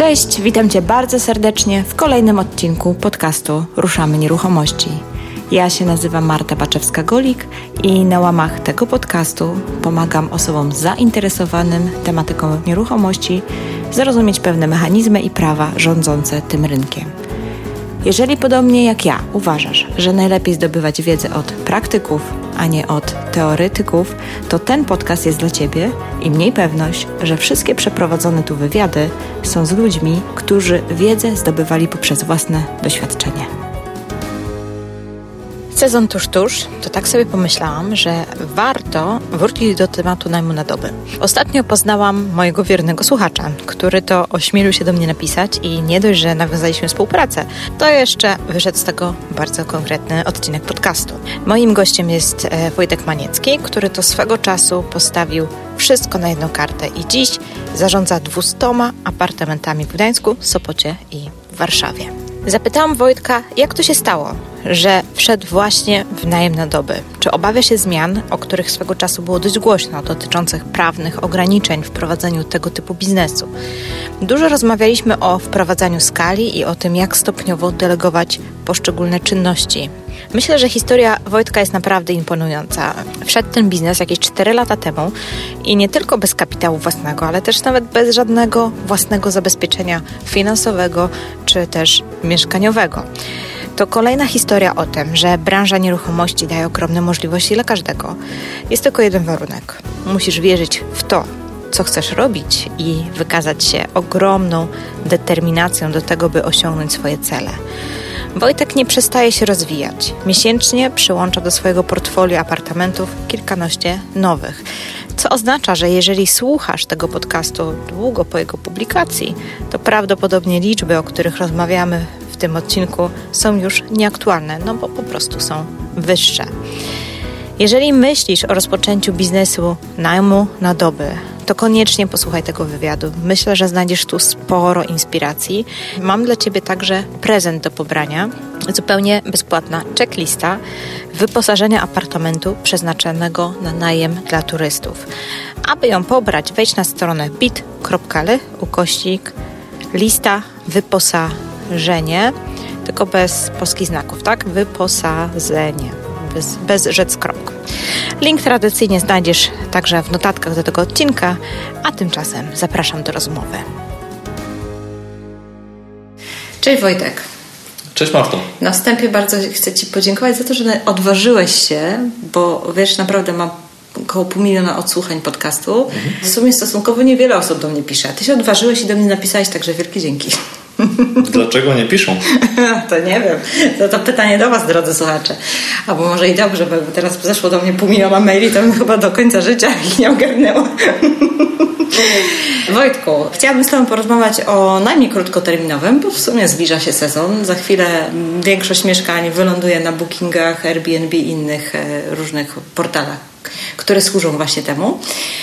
Cześć, witam Cię bardzo serdecznie w kolejnym odcinku podcastu Ruszamy Nieruchomości. Ja się nazywam Marta Baczewska-Golik i na łamach tego podcastu pomagam osobom zainteresowanym tematyką nieruchomości zrozumieć pewne mechanizmy i prawa rządzące tym rynkiem. Jeżeli podobnie jak ja uważasz, że najlepiej zdobywać wiedzę od praktyków, a nie od teoretyków, to ten podcast jest dla Ciebie i mniej pewność, że wszystkie przeprowadzone tu wywiady są z ludźmi, którzy wiedzę zdobywali poprzez własne doświadczenie. Sezon tuż, tuż, to tak sobie pomyślałam, że warto wrócić do tematu najmu na doby. Ostatnio poznałam mojego wiernego słuchacza, który to ośmielił się do mnie napisać i nie dość, że nawiązaliśmy współpracę, to jeszcze wyszedł z tego bardzo konkretny odcinek podcastu. Moim gościem jest e, Wojtek Maniecki, który to swego czasu postawił wszystko na jedną kartę i dziś zarządza 200 apartamentami w Gdańsku, Sopocie i Warszawie. Zapytałam Wojtka, jak to się stało, że wszedł właśnie w najem na doby. Czy obawia się zmian, o których swego czasu było dość głośno, dotyczących prawnych ograniczeń w prowadzeniu tego typu biznesu? Dużo rozmawialiśmy o wprowadzaniu skali i o tym, jak stopniowo delegować poszczególne czynności. Myślę, że historia Wojtka jest naprawdę imponująca. Wszedł ten biznes jakieś 4 lata temu i nie tylko bez kapitału własnego, ale też nawet bez żadnego własnego zabezpieczenia finansowego czy też mieszkaniowego. To kolejna historia o tym, że branża nieruchomości daje ogromne możliwości dla każdego. Jest tylko jeden warunek. Musisz wierzyć w to, co chcesz robić i wykazać się ogromną determinacją do tego, by osiągnąć swoje cele. Wojtek nie przestaje się rozwijać. Miesięcznie przyłącza do swojego portfolio apartamentów kilkanaście nowych. Co oznacza, że jeżeli słuchasz tego podcastu długo po jego publikacji, to prawdopodobnie liczby, o których rozmawiamy tym odcinku, są już nieaktualne, no bo po prostu są wyższe. Jeżeli myślisz o rozpoczęciu biznesu najmu na doby, to koniecznie posłuchaj tego wywiadu. Myślę, że znajdziesz tu sporo inspiracji. Mam dla Ciebie także prezent do pobrania. Zupełnie bezpłatna checklista wyposażenia apartamentu przeznaczonego na najem dla turystów. Aby ją pobrać, wejdź na stronę bit.ly ukośnik lista wyposażenie, tylko bez polskich znaków, tak? Wyposażenie, bez, bez rzec kropką. Link tradycyjnie znajdziesz także w notatkach do tego odcinka, a tymczasem zapraszam do rozmowy. Cześć Wojtek. Cześć Marto. Na wstępie bardzo chcę Ci podziękować za to, że odważyłeś się, bo wiesz, naprawdę mam około pół miliona odsłuchań podcastu. Mhm. W sumie stosunkowo niewiele osób do mnie pisze. Ty się odważyłeś i do mnie napisałeś, także wielkie dzięki. Dlaczego nie piszą? to nie wiem. To, to pytanie do Was, drodzy słuchacze. Albo może i dobrze, bo teraz zeszło do mnie pół miliona maili, to bym chyba do końca życia ich nie ogarnęła. Wojtku, chciałabym z Tobą porozmawiać o najmniej krótkoterminowym, bo w sumie zbliża się sezon. Za chwilę większość mieszkań wyląduje na bookingach, Airbnb i innych e, różnych portalach które służą właśnie temu.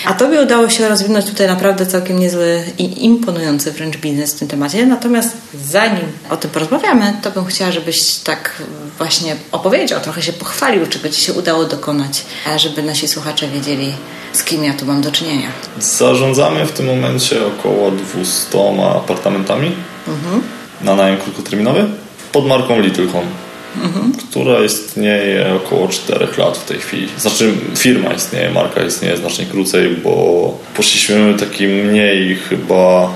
A Tobie udało się rozwinąć tutaj naprawdę całkiem niezły i imponujący wręcz biznes w tym temacie. Natomiast zanim o tym porozmawiamy, to bym chciała, żebyś tak właśnie opowiedział, trochę się pochwalił, czego Ci się udało dokonać, żeby nasi słuchacze wiedzieli, z kim ja tu mam do czynienia. Zarządzamy w tym momencie około 200 apartamentami mhm. na najem krótkoterminowy pod marką Little Home mhm. która istnieje około 4 lat w tej chwili. Znaczy firma istnieje, marka istnieje znacznie krócej, bo poszliśmy takim mniej chyba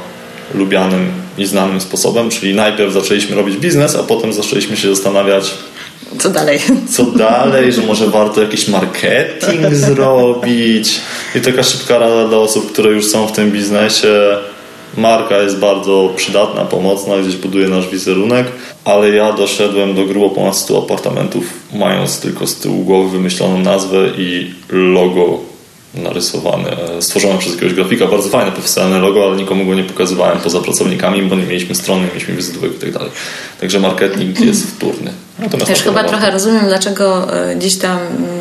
lubianym i znanym sposobem, czyli najpierw zaczęliśmy robić biznes, a potem zaczęliśmy się zastanawiać, co dalej? Co dalej, że może warto jakiś marketing zrobić. I taka szybka rada dla osób, które już są w tym biznesie marka jest bardzo przydatna, pomocna, gdzieś buduje nasz wizerunek, ale ja doszedłem do grubo ponad 100 apartamentów, mając tylko z tyłu głowy wymyśloną nazwę i logo narysowane, stworzone przez jakiegoś grafika, bardzo fajne, profesjonalne logo, ale nikomu go nie pokazywałem poza pracownikami, bo nie mieliśmy strony, nie mieliśmy wizytówek i tak dalej. Także marketing jest wtórny. Natomiast Też chyba trochę rozumiem, dlaczego e, gdzieś tam mm,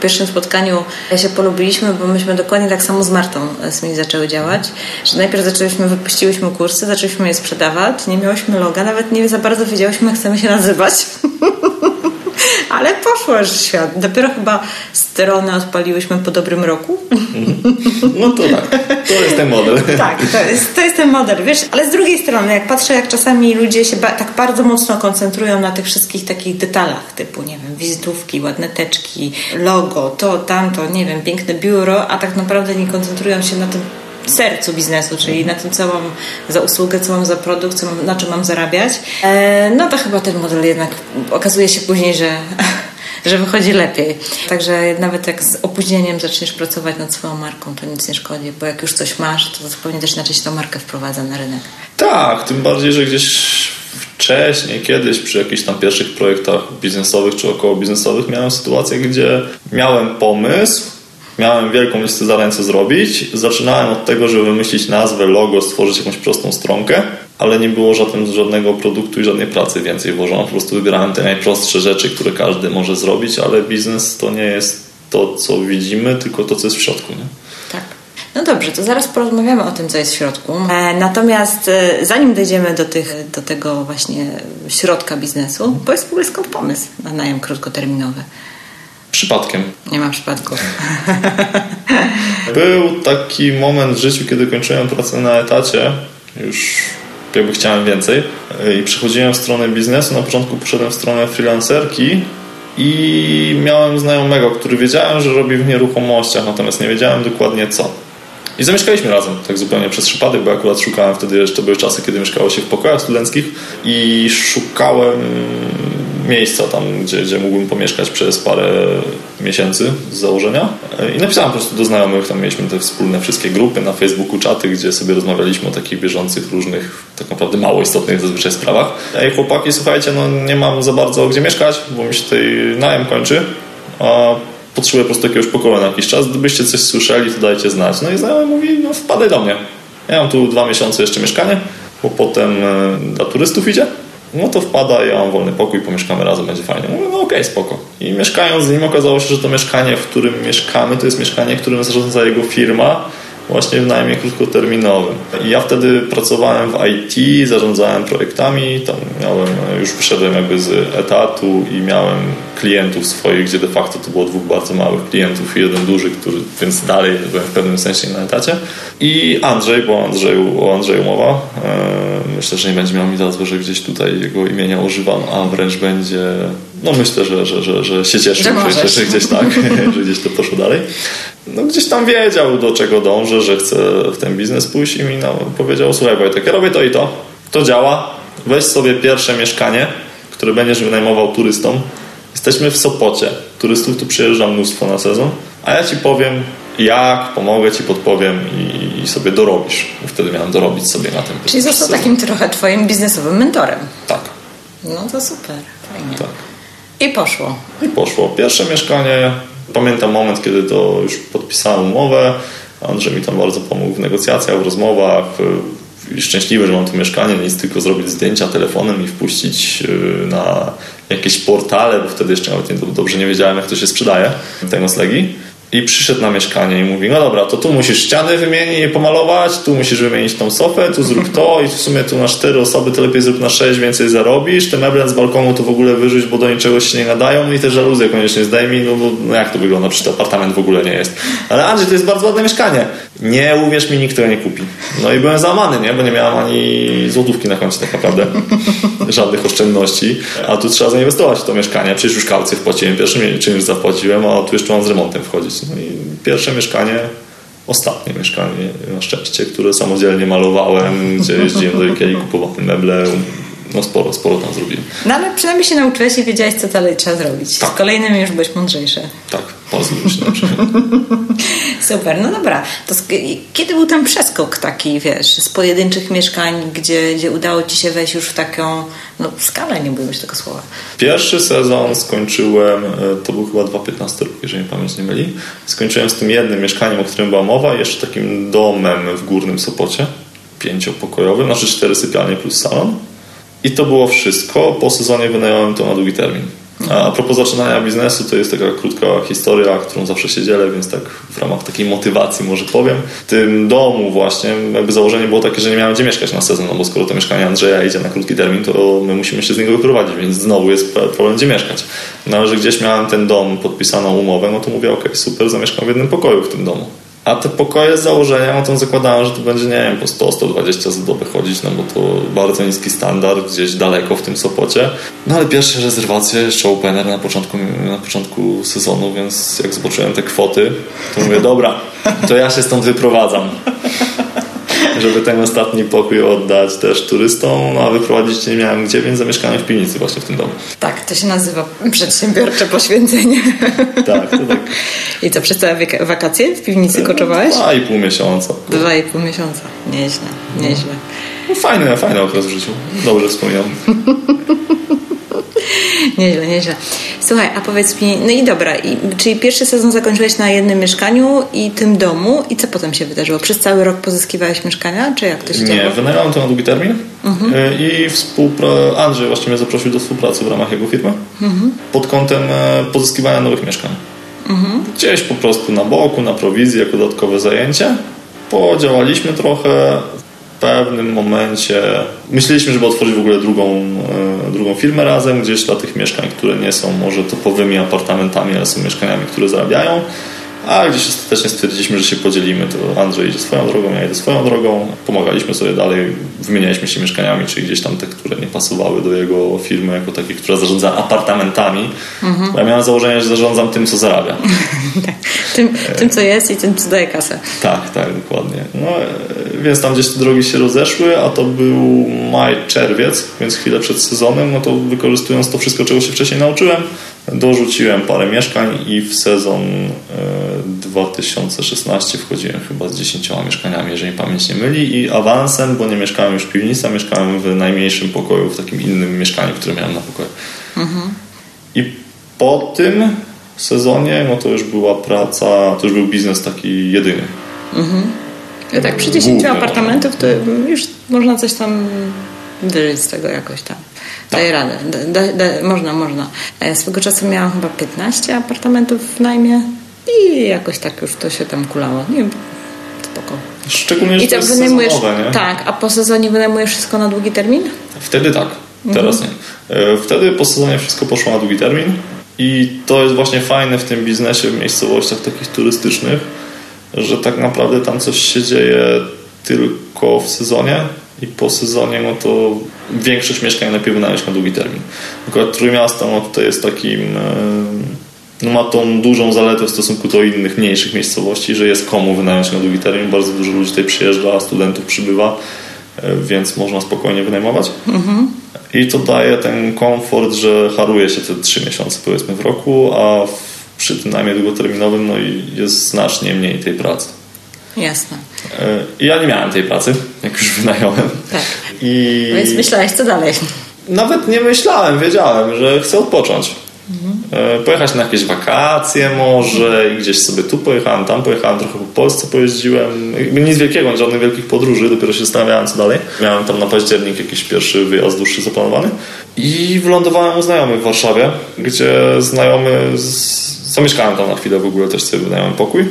pierwszym spotkaniu się polubiliśmy, bo myśmy dokładnie tak samo z Martą Smith zaczęły działać, że najpierw zaczęliśmy, wypuściłyśmy kursy, zaczęliśmy je sprzedawać, nie miałyśmy loga, nawet nie za bardzo wiedziałyśmy, jak chcemy się nazywać. Ale poszło świat. Dopiero chyba stronę odpaliłyśmy po dobrym roku. No to tak, to jest ten model. Tak, to jest, to jest ten model, wiesz, ale z drugiej strony, jak patrzę, jak czasami ludzie się ba tak bardzo mocno koncentrują na tych wszystkich takich detalach, typu, nie wiem, wizytówki, ładne teczki, logo, to, tamto, nie wiem, piękne biuro, a tak naprawdę nie koncentrują się na tym sercu biznesu, czyli na tym, co mam za usługę, co mam za produkt, co mam, na czym mam zarabiać, e, no to chyba ten model jednak okazuje się później, że że wychodzi lepiej. Także nawet jak z opóźnieniem zaczniesz pracować nad swoją marką, to nic nie szkodzi, bo jak już coś masz, to zupełnie też inaczej się tą markę wprowadza na rynek. Tak, tym bardziej, że gdzieś wcześniej, kiedyś przy jakichś tam pierwszych projektach biznesowych czy około biznesowych miałem sytuację, gdzie miałem pomysł, miałem wielką listę zadań, co zrobić. Zaczynałem od tego, żeby wymyślić nazwę, logo, stworzyć jakąś prostą stronkę, ale nie było żadnym, żadnego produktu i żadnej pracy więcej włożono. Po prostu wybierałem te najprostsze rzeczy, które każdy może zrobić, ale biznes to nie jest to, co widzimy, tylko to, co jest w środku. Nie? Tak. No dobrze, to zaraz porozmawiamy o tym, co jest w środku. E, natomiast e, zanim dojdziemy do, tych, do tego właśnie środka biznesu, powiedz w ogóle skąd pomysł na najem krótkoterminowy? Przypadkiem. Nie ma przypadku. Był taki moment w życiu, kiedy kończyłem pracę na etacie. Już jakby chciałem więcej. I przechodziłem w stronę biznesu. Na początku poszedłem w stronę freelancerki i miałem znajomego, który wiedziałem, że robi w nieruchomościach, natomiast nie wiedziałem dokładnie co. I zamieszkaliśmy razem, tak zupełnie przez przypadek, bo akurat szukałem wtedy, jeszcze były czasy, kiedy mieszkało się w pokojach studenckich i szukałem miejsca tam, gdzie, gdzie mógłbym pomieszkać przez parę miesięcy z założenia. I napisałem po prostu do znajomych, tam mieliśmy te wspólne wszystkie grupy na Facebooku, czaty, gdzie sobie rozmawialiśmy o takich bieżących, różnych, tak naprawdę mało istotnych zazwyczaj sprawach. Ej chłopaki, słuchajcie, no nie mam za bardzo gdzie mieszkać, bo mi się tutaj najem kończy, a potrzebuję po prostu jakiegoś pokoju na jakiś czas. Gdybyście coś słyszeli, to dajcie znać. No i znajomy mówi, no wpadaj do mnie. Ja mam tu dwa miesiące jeszcze mieszkanie, bo potem e, dla turystów idzie no to wpada, ja mam wolny pokój, pomieszkamy razem, będzie fajnie. Mówię, no okej, okay, spoko. I mieszkając z nim okazało się, że to mieszkanie, w którym mieszkamy, to jest mieszkanie, którym zarządza jego firma, właśnie w najmie krótkoterminowym. I ja wtedy pracowałem w IT, zarządzałem projektami, tam miałem, już wyszedłem jakby z etatu i miałem klientów swoich, gdzie de facto to było dwóch bardzo małych klientów i jeden duży, który, więc dalej byłem w pewnym sensie na etacie. I Andrzej, bo Andrzeju, o Andrzeju mowa, e, myślę, że nie będzie miał mi za że gdzieś tutaj jego imienia używam, a wręcz będzie, no myślę, że, że, że, że się cieszy, że, że, że gdzieś tak, że gdzieś to poszło dalej no gdzieś tam wiedział, do czego dążę, że chcę w ten biznes pójść i mi no, powiedział, słuchaj Wojtek, ja robię to i to, to działa, weź sobie pierwsze mieszkanie, które będziesz wynajmował turystom. Jesteśmy w Sopocie, turystów tu przyjeżdża mnóstwo na sezon, a ja Ci powiem jak, pomogę Ci, podpowiem i, i sobie dorobisz. Wtedy miałem dorobić sobie na tym. Czyli został takim trochę Twoim biznesowym mentorem. Tak. No to super, fajnie. Tak. I poszło. I poszło. Pierwsze mieszkanie Pamiętam moment, kiedy to już podpisałem umowę. Andrzej mi tam bardzo pomógł w negocjacjach, w rozmowach. I szczęśliwy, że mam tu mieszkanie, nic tylko zrobić zdjęcia telefonem i wpuścić y, na jakieś portale, bo wtedy jeszcze nawet nie, dobrze nie wiedziałem, jak to się sprzedaje, te noclegi. I przyszedł na mieszkanie i mówi, no dobra, to tu musisz ściany wymienić pomalować, tu musisz wymienić tą sofę, tu zrób to i w sumie tu na cztery osoby to lepiej zrób na sześć, więcej zarobisz. Te meble z balkonu to w ogóle wyrzuć, bo do niczego się nie nadają i te żaluzje koniecznie zdejmij, no bo no jak to wygląda, przecież to apartament w ogóle nie jest. Ale Andrzej, to jest bardzo ładne mieszkanie. Nie, uwierz mi, nikt tego nie kupi. No i byłem załamany, nie? Bo nie miałem ani złotówki na koncie tak naprawdę. Żadnych oszczędności. A tu trzeba zainwestować w to mieszkanie. Przecież już kaucję wpłaciłem, pierwszy czym już zapłaciłem, a tu jeszcze mam z remontem wchodzić. No i pierwsze mieszkanie, ostatnie mieszkanie na szczęście, które samodzielnie malowałem, gdzie jeździłem do Ikei, kupowałem meble, no sporo, sporo tam zrobiłem. No ale przynajmniej się nauczyłeś i wiedziałeś, co dalej trzeba zrobić. Tak. Z kolejnym już byłeś mądrzejszy. Tak, się dobrze. Super, no dobra. To kiedy był ten przeskok taki, wiesz, z pojedynczych mieszkań, gdzie, gdzie udało Ci się wejść już w taką no, skalę, nie boję się tego słowa. Pierwszy sezon skończyłem, e, to był chyba 2015 rok, jeżeli pamięć nie myli. Skończyłem z tym jednym mieszkaniem, o którym była mowa, jeszcze takim domem w Górnym Sopocie, pięciopokojowym, znaczy cztery sypialnie plus salon. I to było wszystko. Po sezonie wynająłem to na długi termin. A propos zaczynania biznesu, to jest taka krótka historia, którą zawsze się dzielę, więc tak w ramach takiej motywacji może powiem. W tym domu właśnie jakby założenie było takie, że nie miałem gdzie mieszkać na sezon, no bo skoro to mieszkanie Andrzeja idzie na krótki termin, to my musimy się z niego wyprowadzić, więc znowu jest problem, gdzie mieszkać. No ale że gdzieś miałem ten dom, podpisaną umowę, no to mówię, ok, super, zamieszkam w jednym pokoju w tym domu. A te pokoje z założenia, no to zakładałem, że to będzie, nie wiem, po 100-120 za dobę chodzić, no bo to bardzo niski standard, gdzieś daleko w tym Sopocie. No ale pierwsze rezerwacje, jeszcze opener na początku, na początku sezonu, więc jak zobaczyłem te kwoty, to mówię, dobra, to ja się stąd wyprowadzam żeby ten ostatni pokój oddać też turystom, no a wyprowadzić nie miałem gdzie, więc zamieszkałem w piwnicy właśnie w tym domu. Tak, to się nazywa przedsiębiorcze poświęcenie. Tak, to tak. I co, przez całe wakacje w piwnicy koczowałeś? Dwa i pół miesiąca. Dwa i pół miesiąca. Nieźle, nieźle. No, fajny, fajny okres w życiu. Dobrze wspominam. nieźle, nieźle. Słuchaj, a powiedz mi, no i dobra, i, czyli pierwszy sezon zakończyłeś na jednym mieszkaniu i tym domu i co potem się wydarzyło? Przez cały rok pozyskiwałeś mieszkania, czy jak to się Nie, wynająłem to na długi termin mhm. E, i współpra- Andrzej właśnie mnie zaprosił do współpracy w ramach jego firmy mhm. pod kątem e, pozyskiwania nowych mieszkań. Mhm. Gdzieś po prostu na boku, na prowizji, jako dodatkowe zajęcie. Podziałaliśmy trochę, pewnym momencie myśleliśmy, żeby otworzyć w ogóle drugą, e, drugą firmę razem, gdzieś dla tych mieszkań, które nie są może topowymi apartamentami, ale są mieszkaniami, które zarabiają. A gdzieś ostatecznie stwierdziliśmy, że się podzielimy, to Andrzej idzie swoją drogą, ja idę swoją drogą. Pomagaliśmy sobie dalej, wymienialiśmy się mieszkaniami, czyli gdzieś tam te, które nie pasowały do jego firmy, jako takie, która zarządza apartamentami. Mhm. Ja miałem założenie, że zarządzam tym, co zarabia. Tak. tym, tym, co jest i tym, co daje kasę. Tak, tak, dokładnie. No, więc tam gdzieś te drogi się rozeszły, a to był maj, czerwiec, więc chwilę przed sezonem, no to wykorzystując to wszystko, czego się wcześniej nauczyłem, dorzuciłem parę mieszkań i w sezon 2016 e, wchodziłem chyba z 10 mieszkaniami, jeżeli pamięć nie myli i awansem, bo nie mieszkałem już w piwnicy, mieszkałem w najmniejszym pokoju, w takim innym mieszkaniu, które miałem na pokoju. Mhm. I po tym sezonie, no to już była praca, to już był biznes taki jedyny. Mhm. Ja tak przy 10 apartamentów to już można coś tam wyżyć z tego jakoś tam. Tak. Daje radę. Da, da, można, można. E, swego czasu miałam chyba 15 apartamentów w najmie i jakoś tak już to się tam kulało. Nie wiem, spoko. Szczególnie, że I to jest wynajmujesz, sezonowe, nie? Tak, a po sezonie wynajmujesz wszystko na długi termin? Wtedy tak, teraz mhm. nie. E, wtedy po sezonie wszystko poszło na długi termin i to jest właśnie fajne w tym biznesie w miejscowościach takich turystycznych, że tak naprawdę tam coś się dzieje tylko w sezonie i po sezonie no to większość mieszkań lepiej wynająć na długi termin. Akurat Trójmiasto no tutaj jest takim no ma tą dużą zaletę w stosunku do innych mniejszych miejscowości, że jest komu wynająć na długi termin. Bardzo dużo ludzi tutaj przyjeżdża, studentów przybywa, e, więc można spokojnie wynajmować. Mhm. I to daje ten komfort, że haruje się te trzy miesiące powiedzmy w roku, a przy tym najmie długoterminowym no jest znacznie mniej tej pracy. Jasne. E, ja nie miałem tej pracy, jak już wynająłem. Tak. I... Więc myślałeś, co dalej? Nawet nie myślałem, wiedziałem, że chcę odpocząć. Mhm. Pojechać na jakieś wakacje może i gdzieś sobie tu pojechałem, tam pojechałem, trochę po Polsce pojeździłem. Nic wielkiego, żadnych wielkich podróży, dopiero się zastanawiałem co dalej. Miałem tam na październik jakiś pierwszy wyjazd dłuższy zaplanowany i wylądowałem u znajomych w Warszawie, gdzie znajomy, z... zamieszkałem tam na chwilę w ogóle, też sobie wynająłem pokój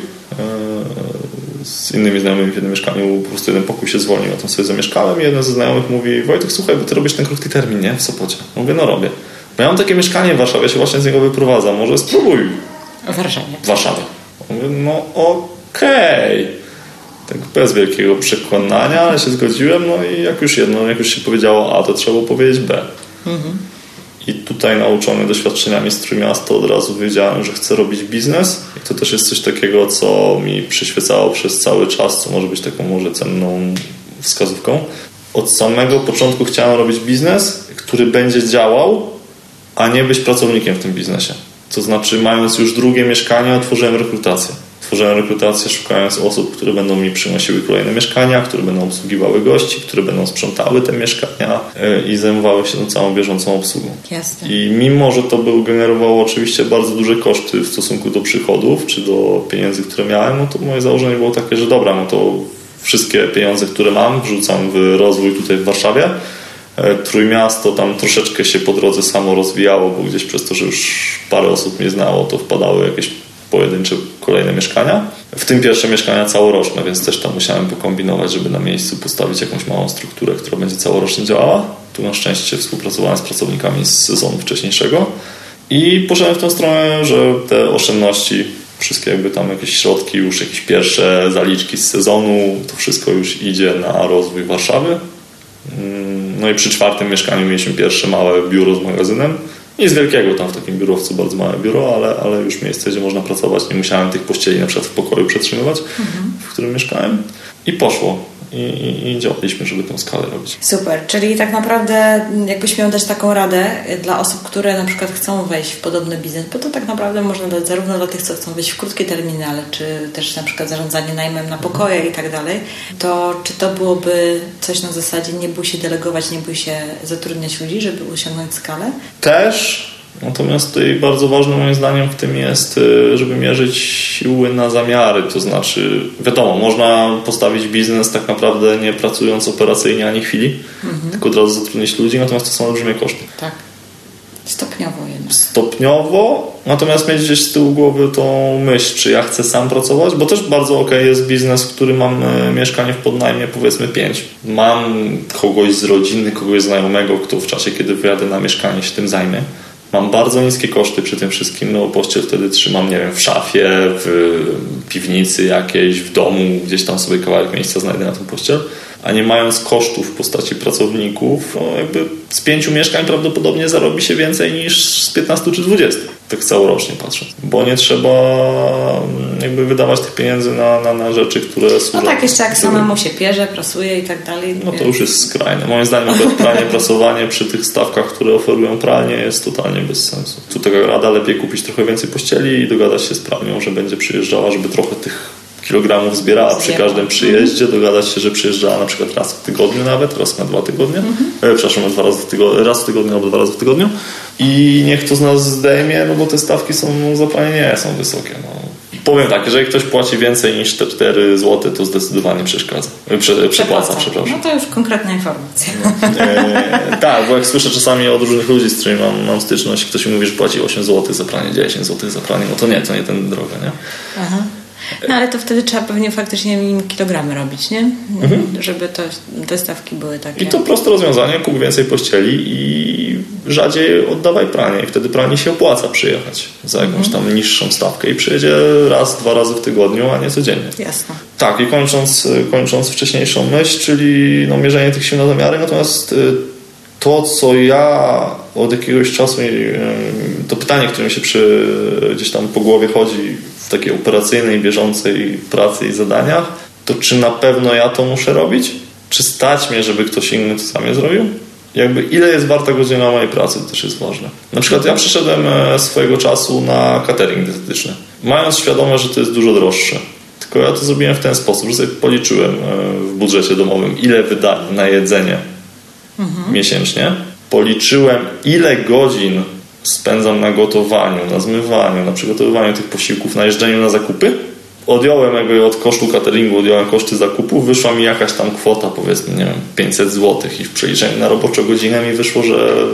z innymi znajomymi w jednym mieszkaniu po prostu jeden pokój się zwolnił, ja tam sobie zamieszkałem i jeden ze znajomych mówi Wojtek, słuchaj, bo ty robisz ten krótki termin, nie? W Sopocie. Mówię, no robię. Bo ja mam takie mieszkanie w Warszawie, się właśnie z niego wyprowadzam, może spróbuj. W Warszawie. W Warszawie. Mówię, no okej. Okay. Tak bez wielkiego przekonania, ale się zgodziłem, no i jak już jedno, jak już się powiedziało A, to trzeba było powiedzieć B. Mhm. I tutaj nauczony doświadczeniami z Trójmiasta od razu wiedziałem, że chcę robić biznes. I to też jest coś takiego, co mi przyświecało przez cały czas, co może być taką może cenną wskazówką. Od samego początku chciałem robić biznes, który będzie działał, a nie być pracownikiem w tym biznesie. To znaczy, mając już drugie mieszkanie, otworzyłem rekrutację. Tworzyłem rekrutację szukając osób, które będą mi przynosiły kolejne mieszkania, które będą obsługiwały gości, które będą sprzątały te mieszkania e, i zajmowały się tą całą bieżącą obsługą. Jasne. I mimo, że to był, generowało oczywiście bardzo duże koszty w stosunku do przychodów czy do pieniędzy, które miałem, no to moje założenie było takie, że dobra, no to wszystkie pieniądze, które mam, wrzucam w rozwój tutaj w Warszawie E, Trójmiasto tam troszeczkę się po drodze samo rozwijało, bo gdzieś przez to, że już parę osób mnie znało, to wpadały jakieś pojedyncze kolejne mieszkania. W tym pierwsze mieszkania całoroczne, więc też tam musiałem pokombinować, żeby na miejscu postawić jakąś małą strukturę, która będzie całorocznie działała. Tu na szczęście współpracowałem z pracownikami z sezonu wcześniejszego i poszedłem w tą stronę, że te oszczędności, wszystkie jakby tam jakieś środki, już jakieś pierwsze zaliczki z sezonu, to wszystko już idzie na rozwój Warszawy. Mm, no i przy czwartym mieszkaniu mieliśmy pierwsze małe biuro z magazynem. Nie z wielkiego, tam w takim biurowcu bardzo małe biuro, ale, ale już miejsce, gdzie można pracować. Nie musiałem tych pościeli na przykład w pokoju przetrzymywać, mhm. w którym mieszkałem. I poszło i, i, i działaliśmy, żeby tę skalę robić. Super, czyli tak naprawdę jakbyś miał dać taką radę dla osób, które na przykład chcą wejść w podobny biznes, bo to tak naprawdę można dać zarówno dla tych, co chcą wejść w krótkie terminy, ale czy też na przykład zarządzanie najmem na pokoje i tak dalej, to czy to byłoby coś na zasadzie nie bój się delegować, nie bój się zatrudniać ludzi, żeby osiągnąć skalę? Też, Natomiast tutaj bardzo ważne moim zdaniem w tym jest, y, żeby mierzyć siły na zamiary. To znaczy, wiadomo, można postawić biznes tak naprawdę nie pracując operacyjnie ani chwili, mhm. tylko od razu zatrudnić ludzi, natomiast to są olbrzymie koszty. Tak. Stopniowo jednak. Stopniowo, natomiast mieć gdzieś z tyłu głowy tą myśl, czy ja chcę sam pracować, bo też bardzo ok jest biznes, w którym mam e, mieszkanie w podnajmie powiedzmy 5. Mam kogoś z rodziny, kogoś znajomego, kto w czasie, kiedy wyjadę na mieszkanie się tym zajmie Mam bardzo niskie koszty przy tym wszystkim, no bo pościel wtedy trzymam, nie wiem, w szafie, w piwnicy jakiejś, w domu, gdzieś tam sobie kawałek miejsca znajdę na tą pościel a nie mając kosztów w postaci pracowników, no jakby z pięciu mieszkań prawdopodobnie zarobi się więcej niż z 15 czy 20, tak całorocznie patrząc. Bo nie trzeba mm, jakby wydawać tych pieniędzy na, na, na rzeczy, które są. No tak, jeszcze jak samemu się pierze, prasuje i tak dalej. No to już jest skrajne. Moim zdaniem pranie, prasowanie przy tych stawkach, które oferują pralnie jest totalnie bez sensu. Tu taka rada, lepiej kupić trochę więcej pościeli i dogadać się z pralnią, że będzie przyjeżdżała, żeby trochę tych kilogramów zbierała przy każdym przyjeździe, dogadać się, że przyjeżdżała na przykład raz w tygodniu nawet, raz na dwa tygodnie, mhm. e, przepraszam, dwa razy w tygodniu, raz w tygodniu albo dwa razy w tygodniu i niech to z nas zdejmie, no bo te stawki są no, za nie są wysokie. No. Powiem tak, jeżeli ktoś płaci więcej niż te 4 zł, to zdecydowanie przeszkadza. E, prze, przepłaca, przepraszam. No to już konkretna informacja. E, tak, bo jak słyszę czasami od różnych ludzi, z którymi mam, mam styczność, ktoś mi mówi, że płaci 8 zł za pranie, 10 zł za pranie, no to nie, to nie ten droga, nie? Aha. No ale to wtedy trzeba pewnie faktycznie kilogramy robić, nie? Mhm. Żeby to, te stawki były takie. I to proste rozwiązanie, kup więcej pościeli i rzadziej oddawaj pranie i wtedy pranie się opłaca przyjechać za jakąś mhm. tam niższą stawkę i przyjedzie raz, dwa razy w tygodniu, a nie codziennie. Jasne. Tak i kończąc, kończąc wcześniejszą myśl, czyli no, mierzenie tych sił na zamiary, natomiast y, to, co ja od jakiegoś czasu, y, to pytanie, które mi się przy, gdzieś tam po głowie chodzi takiej operacyjnej, bieżącej pracy i zadaniach, to czy na pewno ja to muszę robić? Czy stać mnie, żeby ktoś inny to sam zrobił? Jakby ile jest warta godzina mojej pracy, to też jest ważne. Na przykład ja przyszedłem e, swojego czasu na catering dietetyczny, mając świadomość, że to jest dużo droższe. Tylko ja to zrobiłem w ten sposób, że sobie policzyłem e, w budżecie domowym, ile wydałem na jedzenie mhm. miesięcznie. Policzyłem, ile godzin spędzam na gotowaniu, na zmywaniu, na przygotowywaniu tych posiłków, na jeżdżeniu na zakupy. Odjąłem jakby od kosztu cateringu, odjąłem koszty zakupu, wyszła mi jakaś tam kwota, powiedzmy, nie wiem, 500 zł i w przeliczeniu na roboczą godzinę mi wyszło, że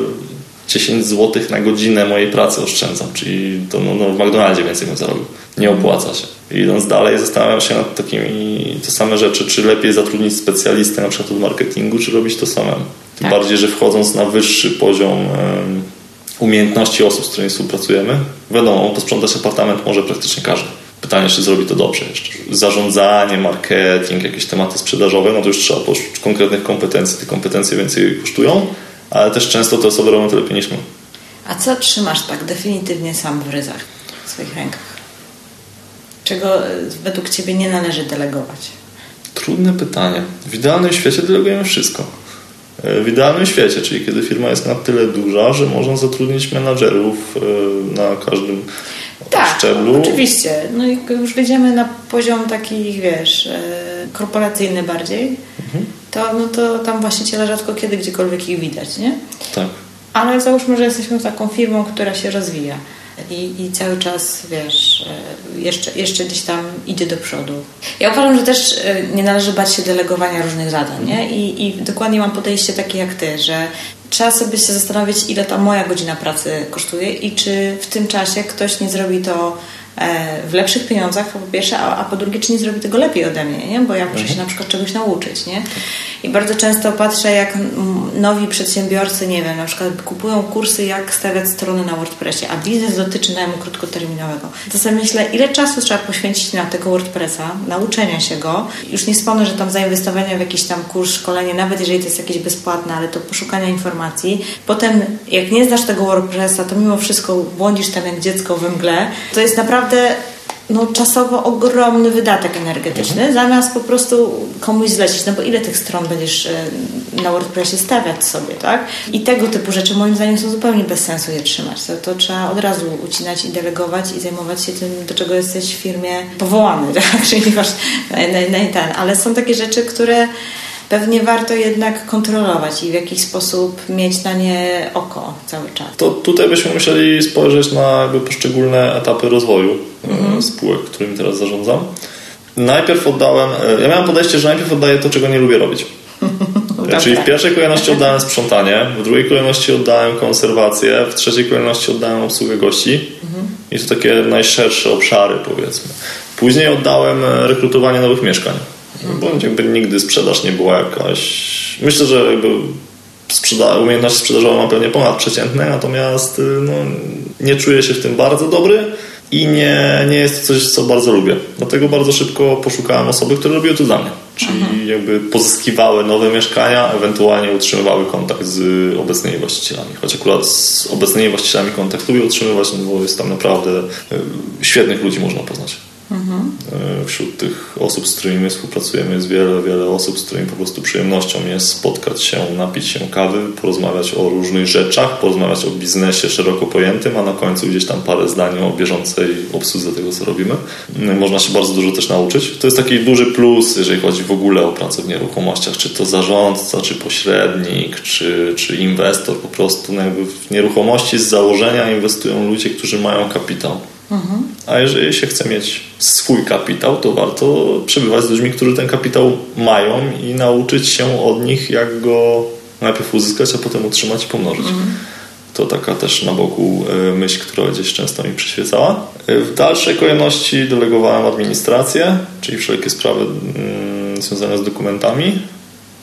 10 zł na godzinę mojej pracy oszczędzam, czyli to no, no, w McDonaldzie więcej bym zarobił. Nie opłaca się. I idąc dalej, zastanawiam się nad takimi te same rzeczy, czy lepiej zatrudnić specjalistę na przykład od marketingu, czy robić to samemu. Tym tak. bardziej, że wchodząc na wyższy poziom umiejętności osób, z którymi współpracujemy. Wiadomo, posprzątać apartament może praktycznie każdy. Pytanie, czy zrobi to dobrze jeszcze. Zarządzanie, marketing, jakieś tematy sprzedażowe, no to już trzeba poczuć konkretnych kompetencji. Te kompetencje więcej kosztują, ale też często te osoby robią to lepiej niż my. A co trzymasz tak definitywnie sam w ryzach, w swoich rękach? Czego e, według Ciebie nie należy delegować? Trudne pytanie. W idealnym świecie delegujemy wszystko. W idealnym świecie, czyli kiedy firma jest na tyle duża, że można zatrudnić menadżerów e, na każdym tak, szczeblu. oczywiście. No i już wejdziemy na poziom taki, wiesz, e, korporacyjny bardziej, mhm. to, no to tam właściciele rzadko kiedy gdziekolwiek ich widać, nie? Tak. Ale załóżmy, że jesteśmy taką firmą, która się rozwija. I, i cały czas, wiesz, e, jeszcze, jeszcze gdzieś tam idzie do przodu. Ja uważam, że też e, nie należy bać się delegowania różnych zadań, nie? I, i dokładnie mam podejście takie jak ty, że trzeba sobie się zastanowić, ile ta moja godzina pracy kosztuje i czy w tym czasie ktoś nie zrobi to E, w lepszych pieniądzach, po pierwsze, a, a, po drugie, czy nie zrobi tego lepiej ode mnie, nie? bo ja muszę się mhm. na przykład czegoś nauczyć. Nie? I bardzo często patrzę, jak nowi przedsiębiorcy, nie wiem, na przykład kupują kursy, jak stawiać strony na WordPressie, a biznes dotyczy najmu krótkoterminowego. To sobie myślę, ile czasu trzeba poświęcić na tego WordPressa, nauczenia się go. Już nie wspomnę, że tam zainwestowania w jakiś tam kurs, szkolenie, nawet jeżeli to jest jakieś bezpłatne, ale to poszukania informacji. Potem, jak nie znasz tego WordPressa, to mimo wszystko błądzisz tam jak dziecko we mgle. To jest naprawdę no, czasowo ogromny wydatek energetyczny, mhm. zamiast po prostu komuś zlecić, no bo ile tych stron będziesz e, na WordPressie stawiać sobie, tak? I tego typu rzeczy moim zdaniem są zupełnie bez sensu je trzymać. To, to trzeba od razu ucinać i delegować i zajmować się tym, do czego jesteś w firmie powołany, tak? Czyli masz na, na, na ten. Ale są takie rzeczy, które pewnie warto jednak kontrolować i w jakiś sposób mieć na nie oko cały czas. To tutaj byśmy musieli spojrzeć na jakby poszczególne etapy rozwoju e, mhm. spółek, którymi teraz zarządzam. Najpierw oddałem, e, ja miałem podejście, że najpierw oddaję to, czego nie lubię robić. Czyli w pierwszej kolejności oddałem sprzątanie, w drugiej kolejności oddałem konserwację, w trzeciej kolejności oddałem obsługę gości mhm. i to takie najszersze obszary powiedzmy. Później oddałem e, rekrutowanie nowych mieszkań. Bo jakby nigdy sprzedaż nie była jakaś... Myślę, że jakby sprzeda umiejętności sprzedażowe mam pewnie ponadprzeciętne, natomiast y, no, nie czuję się w tym bardzo dobry i nie, nie jest to coś, co bardzo lubię. Dlatego bardzo szybko poszukałem osoby, które robiły to dla mnie. Czyli mhm. jakby pozyskiwały nowe mieszkania, ewentualnie utrzymywały kontakt z obecnymi właścicielami. Choć akurat z obecnymi właścicielami kontakt lubię utrzymywać, no bo jest tam naprawdę y, świetnych ludzi można poznać. Mhm. Wśród tych osób, z którymi my współpracujemy, jest wiele, wiele osób, z którymi po prostu przyjemnością jest spotkać się, napić się kawy, porozmawiać o różnych rzeczach, porozmawiać o biznesie szeroko pojętym, a na końcu gdzieś tam parę zdań o bieżącej obsłudze tego, co robimy. Można się bardzo dużo też nauczyć. To jest taki duży plus, jeżeli chodzi w ogóle o pracę w nieruchomościach, czy to zarządca, czy pośrednik, czy, czy inwestor. Po prostu no jakby w nieruchomości z założenia inwestują ludzie, którzy mają kapitał. A jeżeli się chce mieć swój kapitał, to warto przebywać z ludźmi, którzy ten kapitał mają i nauczyć się od nich, jak go najpierw uzyskać, a potem utrzymać i pomnożyć. Mhm. To taka też na boku e, myśl, która gdzieś często mi przyświecała. E, w dalszej kolejności delegowałem administrację, czyli wszelkie sprawy mm, związane z dokumentami.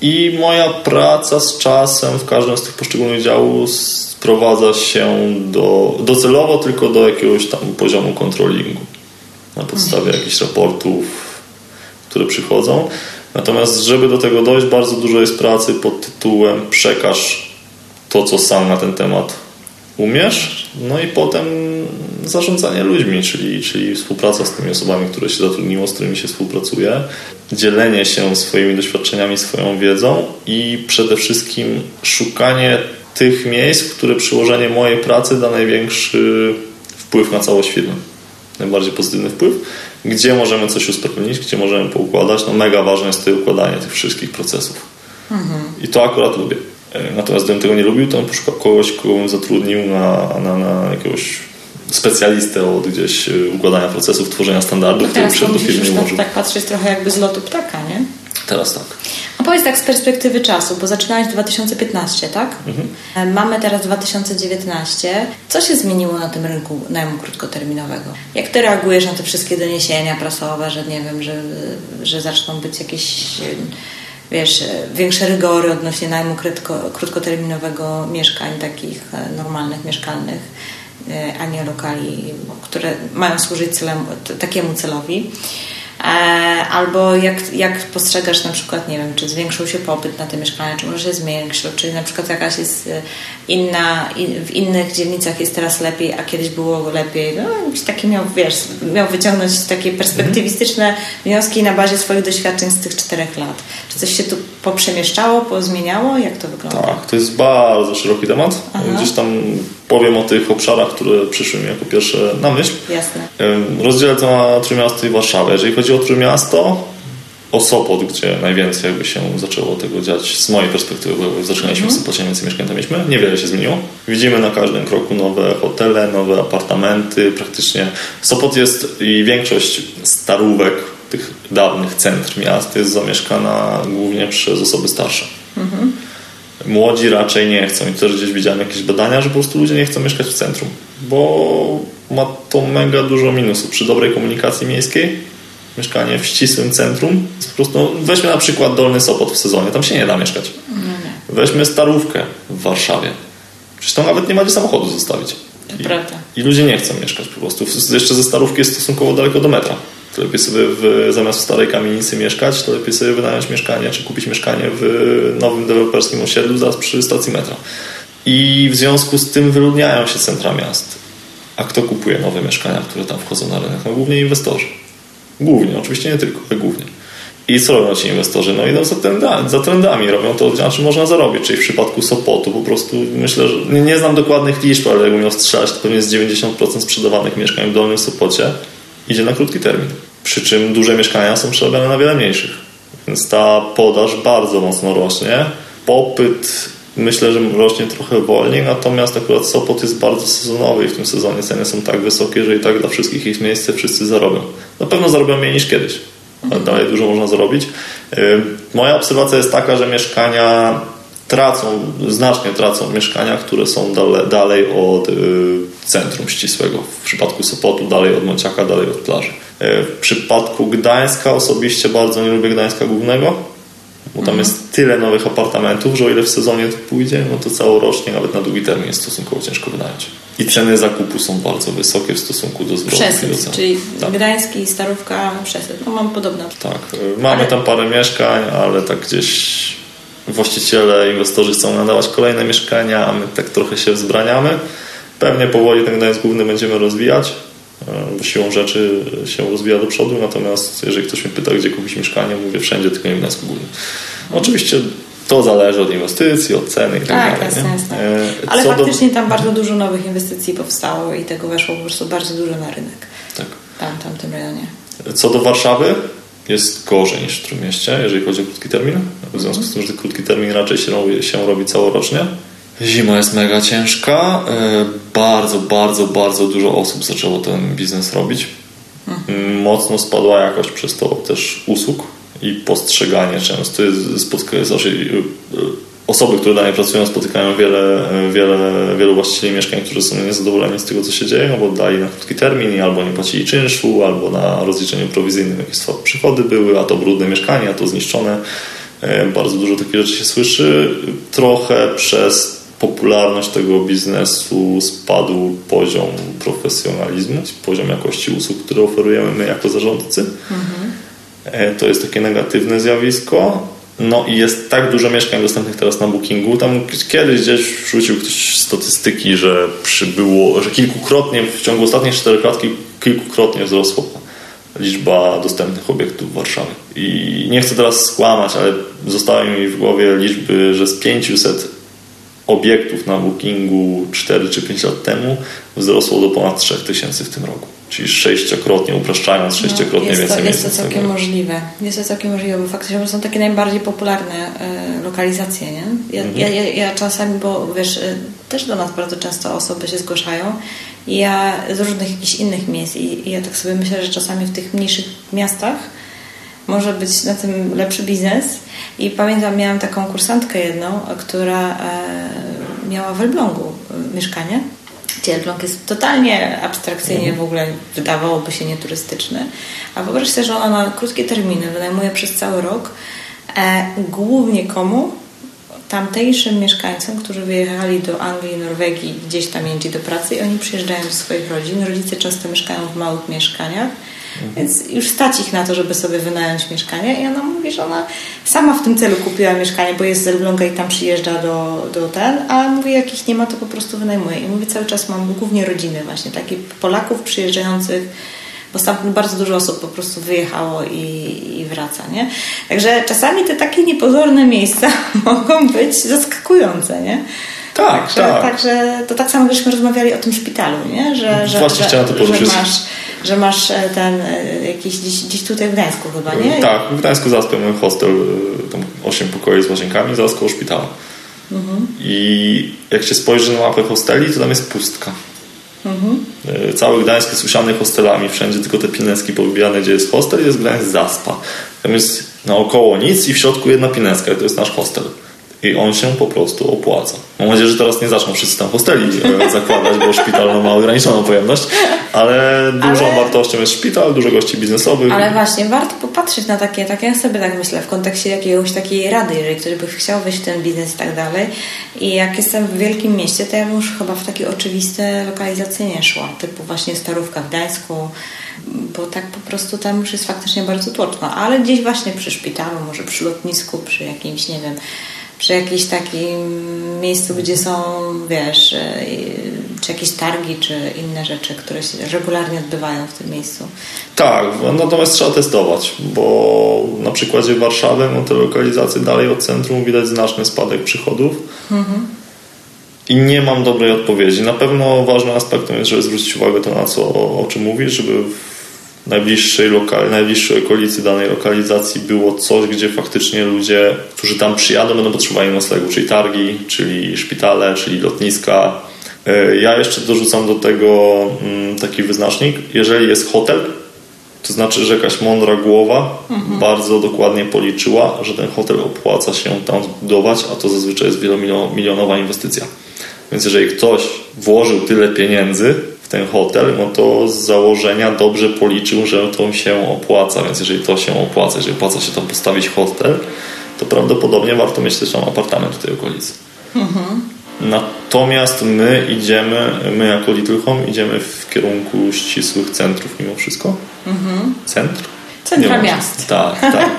I moja praca z czasem w każdym z tych poszczególnych działów sprowadza się do, docelowo tylko do jakiegoś tam poziomu kontrolingu na podstawie mhm. jakichś raportów, które przychodzą. Natomiast, żeby do tego dojść, bardzo dużo jest pracy pod tytułem przekaż to, co sam na ten temat umiesz, no i potem zarządzanie ludźmi, czyli, czyli współpraca z tymi osobami, które się zatrudniło, z którymi się współpracuje, dzielenie się swoimi doświadczeniami, swoją wiedzą i przede wszystkim szukanie tych miejsc, w które przyłożenie mojej pracy da największy wpływ na całość firmy. Najbardziej pozytywny wpływ. Gdzie możemy coś usprawnić, gdzie możemy poukładać. No mega ważne jest to układanie tych wszystkich procesów. Mhm. I to akurat lubię. E, natomiast gdybym tego nie lubił, to bym poszukał kogoś, kogo bym zatrudnił na, na, na jakiegoś specjalistę od gdzieś e, układania procesów, tworzenia standardów, no który do firmy tak, tak patrzeć trochę jakby z lotu ptaka, nie? Teraz tak. A powiedz tak z perspektywy czasu, bo zaczynałeś 2015, tak? Mhm. E, mamy teraz 2019. Co się zmieniło na tym rynku najmu krótkoterminowego? Jak ty reagujesz na te wszystkie doniesienia prasowe, że nie wiem, że, że zaczną być jakieś wiesz, większe rygory odnośnie najmu krótko, krótkoterminowego mieszkań, takich e, normalnych, mieszkalnych, e, a nie lokali, które mają służyć celem, takiemu celowi. E, albo jak, jak postrzegasz na przykład, nie wiem, czy zwiększył się popyt na te mieszkania, czy może się zwiększył, czy na przykład jakaś jest e, inna, w innych dzielnicach jest teraz lepiej, a kiedyś było lepiej. No, jakbyś takie miał, wiesz, miał wyciągnąć takie perspektywistyczne wnioski na bazie swoich doświadczeń z tych czterech lat. Czy coś się tu poprzemieszczało, pozmieniało? Jak to wygląda? Tak, to jest bardzo szeroki temat. Aha. Gdzieś tam powiem o tych obszarach, które przyszły mi jako pierwsze na myśl. Jasne. Rozdzielę to na Trójmiasto i Warszawę. Jeżeli chodzi o Trójmiasto, o Sopot, gdzie najwięcej jakby się zaczęło tego dziać z mojej perspektywy, bo zaczynaliśmy mm. w Sopocie, więcej mieszkań tam mieliśmy, niewiele się zmieniło. Widzimy na każdym kroku nowe hotele, nowe apartamenty, praktycznie Sopot jest i większość starówek tych dawnych centr miast jest zamieszkana głównie przez osoby starsze. Mm-hmm. Młodzi raczej nie chcą i też gdzieś widziałem jakieś badania, że po prostu ludzie nie chcą mieszkać w centrum, bo ma to mega dużo minusów przy dobrej komunikacji miejskiej mieszkanie w ścisłym centrum. Po prostu, no, weźmy na przykład Dolny Sopot w sezonie, tam się nie da mieszkać. Weźmy Starówkę w Warszawie. Przecież tam nawet nie ma gdzie samochodu zostawić. I. I ludzie nie chcą mieszkać po prostu. Jeszcze ze Starówki jest stosunkowo daleko do metra. To lepiej sobie w, zamiast w starej kamienicy mieszkać, to lepiej sobie wynająć mieszkanie, czy kupić mieszkanie w nowym deweloperskim osiedlu zaraz przy stacji metra. I w związku z tym wyludniają się centra miast. A kto kupuje nowe mieszkania, które tam wchodzą na rynek? No głównie inwestorzy. Głównie, oczywiście nie tylko, ale głównie. I co robią ci inwestorzy? No idą za trendami, za trendami robią to, na czym można zarobić, czyli w przypadku Sopotu po prostu myślę, że nie, nie znam dokładnych liczb, ale jakbym miał strzelać, to pewnie jest 90% sprzedawanych mieszkań w Dolnym Sopocie idzie na krótki termin. Przy czym duże mieszkania są przerabiane na wiele mniejszych. Więc ta podaż bardzo mocno rośnie. Popyt myślę, że rośnie trochę wolniej, natomiast akurat Sopot jest bardzo sezonowy i w tym sezonie ceny są tak wysokie, że i tak dla wszystkich ich miejsce wszyscy zarobią. Na pewno zarobią mniej niż kiedyś, ale dalej dużo można zarobić. Y, moja obserwacja jest taka, że mieszkania tracą, znacznie tracą mieszkania, które są dale, dalej od y, centrum ścisłego. W przypadku Sopotu dalej od Mociaka, dalej od plaży. Y, w przypadku Gdańska osobiście bardzo nie lubię Gdańska Głównego bo tam jest tyle nowych apartamentów, że o ile w sezonie to pójdzie, no to całorocznie, nawet na długi termin jest stosunkowo ciężko wynająć. I ceny zakupu są bardzo wysokie w stosunku do zwrotu. Przesyt, czyli tak. Gdański, Starówka, przesyt. No mam podobne. Tak, mamy ale... tam parę mieszkań, ale tak gdzieś właściciele, inwestorzy chcą nadawać kolejne mieszkania, a my tak trochę się wzbraniamy. Pewnie powoli ten Gdańsk Główny będziemy rozwijać, bo siłą rzeczy się rozwija do przodu, natomiast jeżeli ktoś mnie pyta, gdzie kupić mieszkanie, mówię wszędzie, tylko nie w Gdańsku Górnym. Oczywiście to zależy od inwestycji, od ceny i tak, tak dalej. Jasne, jasne. E, Ale Co faktycznie do... tam bardzo dużo nowych inwestycji powstało i tego weszło po prostu bardzo dużo na rynek. Tak. Tam, tam w tym rejonie. Co do Warszawy, jest gorzej niż w Trójmieście, jeżeli chodzi o krótki termin. W związku z tym, że krótki termin raczej się robi, się robi całorocznie. Zima jest mega ciężka. E, bardzo, bardzo, bardzo dużo osób zaczęło ten biznes robić. Mhm. Mocno spadła jakość przez to też usług i postrzeganie często spotkanie, znaczy, osoby, które dalej pracują, spotykają wiele, wiele, wielu właścicieli mieszkań, którzy są niezadowoleni z tego, co się dzieje, no bo dali na krótki termin albo nie płacili czynszu, albo na rozliczeniu prowizyjnym jakieś przychody były, a to brudne mieszkanie, a to zniszczone. E, bardzo dużo takich rzeczy się słyszy. Trochę przez popularność tego biznesu spadł poziom profesjonalizmu, poziom jakości usług, które oferujemy my jako zarządcy. Mhm. To jest takie negatywne zjawisko. No i jest tak dużo mieszkań dostępnych teraz na Bookingu. Tam kiedyś gdzieś wrzucił ktoś statystyki, że przybyło, że kilkukrotnie w ciągu ostatnich czterech lat kilkukrotnie wzrosła liczba dostępnych obiektów w Warszawie. I nie chcę teraz skłamać, ale zostały mi w głowie liczby, że z 500 obiektów na Bookingu 4 czy 5 lat temu wzrosło do ponad 3000 w tym roku. Czyli sześciokrotnie, upraszczając, no, sześciokrotnie jest więcej to, Jest to całkiem możliwe. Jest to całkiem możliwe, bo faktycznie są takie najbardziej popularne y, lokalizacje, nie? Ja, mhm. ja, ja, ja, czasami, bo wiesz, y, też do nas bardzo często osoby się zgłaszają i ja z różnych jakichś innych miejsc i, i ja tak sobie myślę, że czasami w tych mniejszych miastach może być na tym lepszy biznes. I pamiętam, miałam taką kursantkę jedną, która e, miała w Elblągu e, mieszkanie. Gdzie Elbląg jest totalnie abstrakcyjnie mhm. w ogóle wydawałoby się nieturystyczny. A wyobraź sobie, że ona na krótkie terminy wynajmuje przez cały rok e, głównie komu? Tamtejszym mieszkańcom, którzy wyjechali do Anglii, Norwegii, gdzieś tam indziej do pracy i oni przyjeżdżają do swoich rodzin. Rodzice często mieszkają w małych mieszkaniach więc już stać ich na to, żeby sobie wynająć mieszkanie. I ona mówi, że ona sama w tym celu kupiła mieszkanie, bo jest z Elbląga i tam przyjeżdża do, do ten, a mówi, jak ich nie ma, to po prostu wynajmuje. I mówi, cały czas mam głównie rodziny właśnie, takich Polaków przyjeżdżających bo stamtąd bardzo dużo osób po prostu wyjechało i, i wraca, nie? Także czasami te takie niepozorne miejsca mogą być zaskakujące, nie? Tak, także, tak. Także to tak samo, żeśmy rozmawiali o tym szpitalu, nie? Że, że, Właśnie że, chciałem to poruszyć. Że masz że masz e, ten jakiś gdzieś, gdzieś tutaj w Gdańsku chyba, nie? Tak, w Gdańsku zaraz hostel, tam 8 pokoi z łazienkami, zaraz koło szpitala. Mhm. I jak się spojrzy na mapę hosteli, to tam jest pustka. Mhm. Cały Gdańsk jest usiany hostelami, wszędzie tylko te pineski powybijane, gdzie jest hostel, jest Gdańsk Zaspa. Tam jest naokoło nic i w środku jedna pineska, to jest nasz hostel i on się po prostu opłaca. Mam nadzieję, że teraz nie zaczną wszyscy tam hosteli e, zakładać, bo szpital ma ograniczoną pojemność, ale dużą ale... wartością jest szpital, dużo gości biznesowych. Ale właśnie, warto popatrzeć na takie, tak ja sobie tak myślę, w kontekście jakiegoś takiej rady, jeżeli ktoś by chciał wejść w ten biznes i tak dalej. I jak jestem w wielkim mieście, to ja bym już chyba w takie oczywiste lokalizacje nie szła, typu właśnie Starówka w Gdańsku, bo tak po prostu tam już jest faktycznie bardzo tłoczno, ale gdzieś właśnie przy szpitalu, może przy lotnisku, przy jakimś, nie wiem, przy jakimś takim miejscu, gdzie są, wiesz, e, czy jakieś targi, czy inne rzeczy, które się regularnie odbywają w tym miejscu. Tak, natomiast trzeba testować, bo na przykładzie Warszawy, no te lokalizacje dalej od centrum widać znaczny spadek przychodów. Mhm. I nie mam dobrej odpowiedzi. Na pewno ważnym aspektem jest, żeby zwrócić uwagę to, na co, o czym mówisz, żeby najbliższej, lokal, najbliższej okolicy danej lokalizacji było coś, gdzie faktycznie ludzie, którzy tam przyjadą, będą potrzebowali noclegu, czyli targi, czyli szpitale, czyli lotniska. E, ja jeszcze dorzucam do tego mm, taki wyznacznik. Jeżeli jest hotel, to znaczy, że jakaś mądra głowa mhm. bardzo dokładnie policzyła, że ten hotel opłaca się tam zbudować, a to zazwyczaj jest wielomilionowa inwestycja. Więc jeżeli ktoś włożył tyle pieniędzy, ten hotel, no to z założenia dobrze policzył, że to się opłaca, więc jeżeli to się opłaca, jeżeli opłaca się tam postawić hotel, to prawdopodobnie warto mieć też tam apartament w tej okolicy. Mhm. Natomiast my idziemy, my jako Little Home idziemy w kierunku ścisłych centrów mimo wszystko. Mhm. Centr? Centra miast. Tak, tak.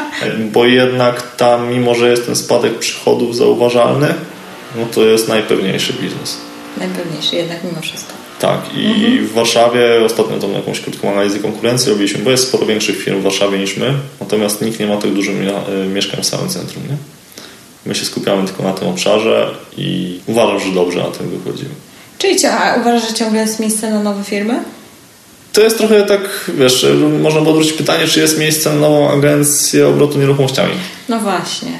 Bo jednak tam, mimo że jest ten spadek przychodów zauważalny, no to jest najpewniejszy biznes. Najpewniejszy jednak mimo wszystko. Tak, i mhm. w Warszawie ostatnio tą jakąś krótką analizę konkurencji robiliśmy, bo jest sporo większych firm w Warszawie niż my, natomiast nikt nie ma tak dużo e, mieszkań w samym centrum. Nie? My się skupiamy tylko na tym obszarze i uważam, że dobrze na tym wychodzimy. Czyli co, a uważasz, że ciągle jest miejsce na nowe firmy? To jest trochę tak, wiesz, można by odwrócić pytanie, czy jest miejsce na nową agencję obrotu nieruchomościami. No właśnie.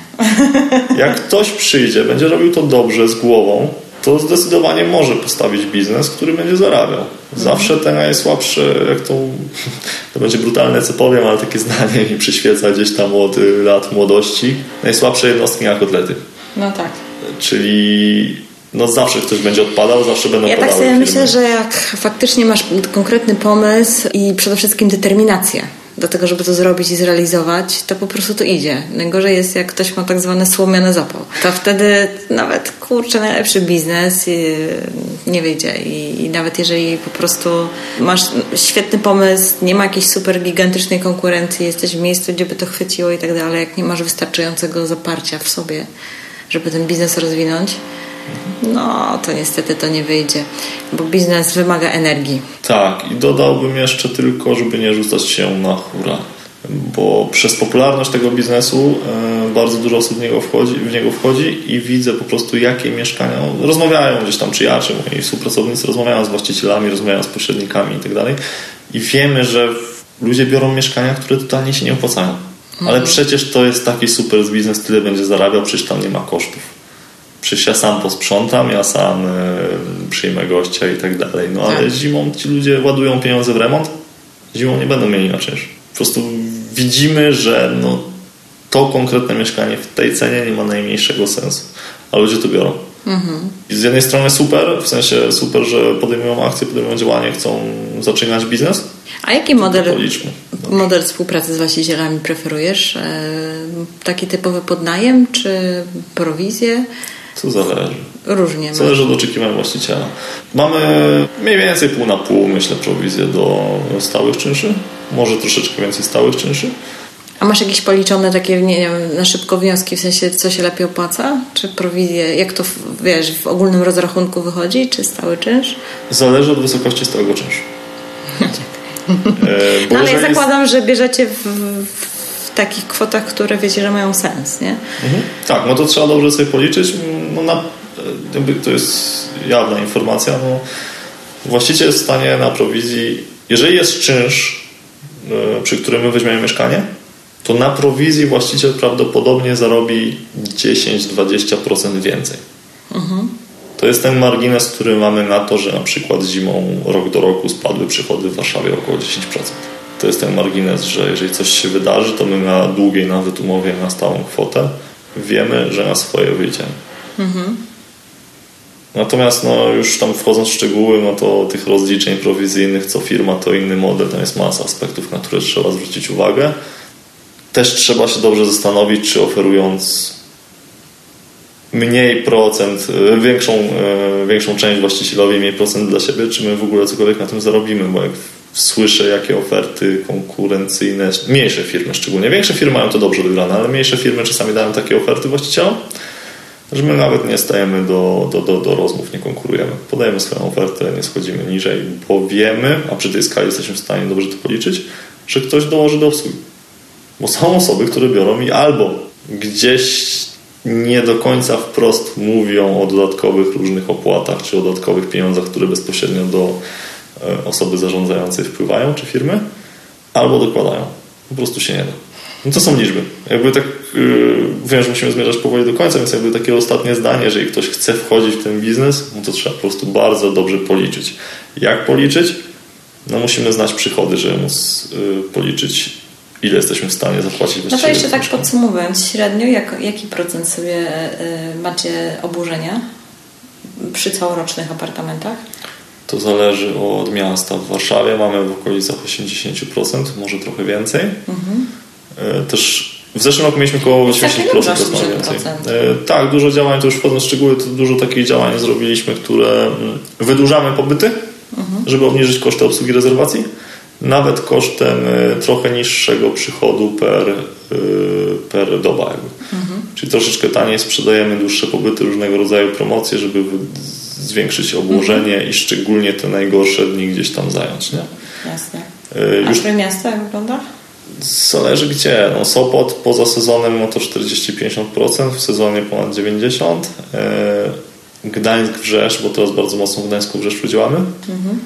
Jak ktoś przyjdzie, będzie robił to dobrze, z głową, to zdecydowanie może postawić biznes, który będzie zarabiał. Zawsze ten najsłabszy, jak to, to będzie brutalne, co powiem, ale takie zdanie mi przyświeca gdzieś tam od lat młodości. Najsłabsze jednostki na kotlety. No tak. Czyli no zawsze ktoś będzie odpadał, zawsze będą Ja tak sobie firmy. myślę, że jak faktycznie masz konkretny pomysł i przede wszystkim determinację, do tego, żeby to zrobić i zrealizować, to po prostu to idzie. Najgorzej jest, jak ktoś ma tak zwany słomiany zapał. To wtedy nawet, kurczę, najlepszy biznes nie wyjdzie. I, I, nawet jeżeli po prostu masz świetny pomysł, nie ma jakiejś super gigantycznej konkurencji, jesteś w miejscu, gdzie by to chwyciło i tak dalej, jak nie masz wystarczającego zaparcia w sobie, żeby ten biznes rozwinąć, no to niestety to nie wyjdzie, bo biznes wymaga energii. Tak, i dodałbym jeszcze tylko, żeby nie rzucać się na hura, bo przez popularność tego biznesu e, bardzo dużo osób w niego wchodzi, w niego wchodzi i widzę po prostu, jakie mieszkania. Rozmawiają gdzieś tam, czy moi współpracownicy rozmawiają z właścicielami, rozmawiają z pośrednikami i tak. I wiemy, że ludzie biorą mieszkania, które totalnie się nie opłacają. Ale mhm. przecież to jest taki super biznes, tyle będzie zarabiał, przecież tam nie ma kosztów przecież ja sam posprzątam, ja sam y, przyjmę gościa i tak dalej. No ale tak. zimą ci ludzie ładują pieniądze w remont, zimą nie będą mieli na czynsz. Po prostu widzimy, że no, to konkretne mieszkanie w tej cenie nie ma najmniejszego sensu, a ludzie to biorą. Mhm. I z jednej strony super, w sensie super, że podejmują akcje, podejmują działanie, chcą zaczynać biznes. A jaki model, model współpracy z właścicielami preferujesz? E, taki typowy podnajem czy prowizję? To zależy. Różnie. Zależy od oczekiwań właściciela. Mamy mniej więcej pół na pół, myślę, prowizję do stałych czynszy. Może troszeczkę więcej stałych czynszy. A masz jakieś policzone takie nie wiem, na szybko wnioski, w sensie co się lepiej opłaca? Czy prowizję, jak to wiesz, w ogólnym rozrachunku wychodzi? Czy stały czynsz? Zależy od wysokości stałego czynszu. e, no ale ja zakładam, jest... że bierzecie w, w takich kwotach, które wiecie, że mają sens, nie? Mhm. Tak, no to trzeba dobrze sobie policzyć. No na, to jest jawna informacja. No, właściciel jest w stanie na prowizji jeżeli jest czynsz, e, przy którym my weźmiemy mieszkanie, to na prowizji właściciel prawdopodobnie zarobi 10-20% więcej. Mhm. To jest ten margines, który mamy na to, że na przykład zimą rok do roku spadły przychody w Warszawie około 10%. To jest ten margines, że jeżeli coś się wydarzy, to my na długiej nawet umowie na stałą kwotę wiemy, że na swoje wyjdziemy. Mhm. Natomiast no, już tam wchodząc w szczegóły, no to tych rozliczeń prowizyjnych, co firma, to inny model, tam jest masa aspektów, na które trzeba zwrócić uwagę. Też trzeba się dobrze zastanowić, czy oferując mniej procent, e, większą, e, większą część właścicielowi, mniej procent dla siebie, czy my w ogóle cokolwiek na tym zarobimy, bo jak słyszę, jakie oferty konkurencyjne, mniejsze firmy szczególnie, większe firmy mają to dobrze wygrane, ale mniejsze firmy czasami dają takie oferty właścicielom, że my nawet nie stajemy do, do, do, do rozmów, nie konkurujemy. Podajemy swoją ofertę, nie schodzimy niżej, bo wiemy, a przy tej skali jesteśmy w stanie dobrze to policzyć, że ktoś dołoży do obsługi. Bo są osoby, które biorą i albo gdzieś nie do końca wprost mówią o dodatkowych różnych opłatach czy o dodatkowych pieniądzach, które bezpośrednio do e, osoby zarządzającej wpływają czy firmy, albo dokładają. Po prostu się nie da. No to są liczby. Jakby tak wiem, że musimy zmierzać powoli do końca, więc jakby takie ostatnie zdanie, jeżeli ktoś chce wchodzić w ten biznes, no to trzeba po prostu bardzo dobrze policzyć. Jak policzyć? No musimy znać przychody, żeby móc yy, policzyć ile jesteśmy w stanie zapłacić. No to jeszcze tak podsumowując, średnio jak, jaki procent sobie y, macie oburzenia przy całorocznych apartamentach? To zależy od miasta. W Warszawie mamy w okolicach 80%, może trochę więcej. Mhm. E, też w zeszłym roku mieliśmy około 80%, tak więcej. E, tak, dużo działań, to już wchodząc w szczegóły, to dużo takich działań zrobiliśmy, które mm, wydłużamy pobyty, mhm. żeby obniżyć koszty obsługi rezerwacji, nawet kosztem e, trochę niższego przychodu per, per doba. Mhm. Czyli troszeczkę taniej sprzedajemy dłuższe pobyty, różnego rodzaju promocje, żeby zwiększyć obłożenie mhm. i szczególnie te najgorsze dni gdzieś tam zająć. Nie? Jasne. A już... miasto jak wygląda? Zależy gdzie. No, Sopot poza sezonem no to 40-50%, w sezonie ponad 90%. E, Gdańsk Wrzesz, bo teraz bardzo mocno w Gdańsku Wrzesz działamy. Mhm.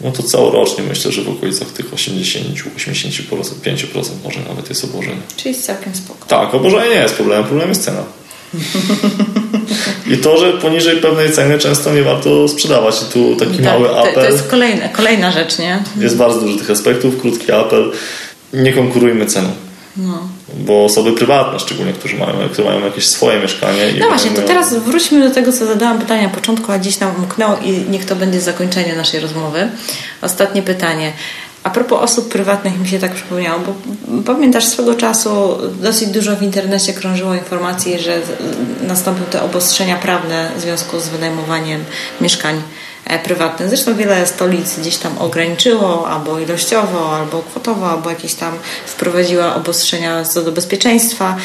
No to całorocznie myślę, że w okolicach tych 80-85% może nawet jest obłożenie. Czyli jest całkiem spoko. Tak, obłożenie nie jest problemem, problem jest cena. I to, że poniżej pewnej ceny często nie warto sprzedawać. I tu taki tak, mały apel. To, to jest kolejna, kolejna rzecz, nie? Jest bardzo dużo tych aspektów. Krótki apel nie konkurujmy ceną. No. Bo osoby prywatne, szczególnie, którzy mają, które mają jakieś swoje mieszkanie. No właśnie, to teraz wróćmy do tego, co zadałam pytania na początku, a dziś nam umknęło i niech to będzie zakończenie naszej rozmowy. Ostatnie pytanie. A propos osób prywatnych mi się tak przypomniało, bo pamiętasz swego czasu dosyć dużo w internecie krążyło informacji, że nastąpią te obostrzenia prawne w związku z wynajmowaniem mieszkań E, prywatne. Zresztą wiele stolic gdzieś tam ograniczyło albo ilościowo, albo kwotowo, albo jakieś tam wprowadziła obostrzenia co do bezpieczeństwa.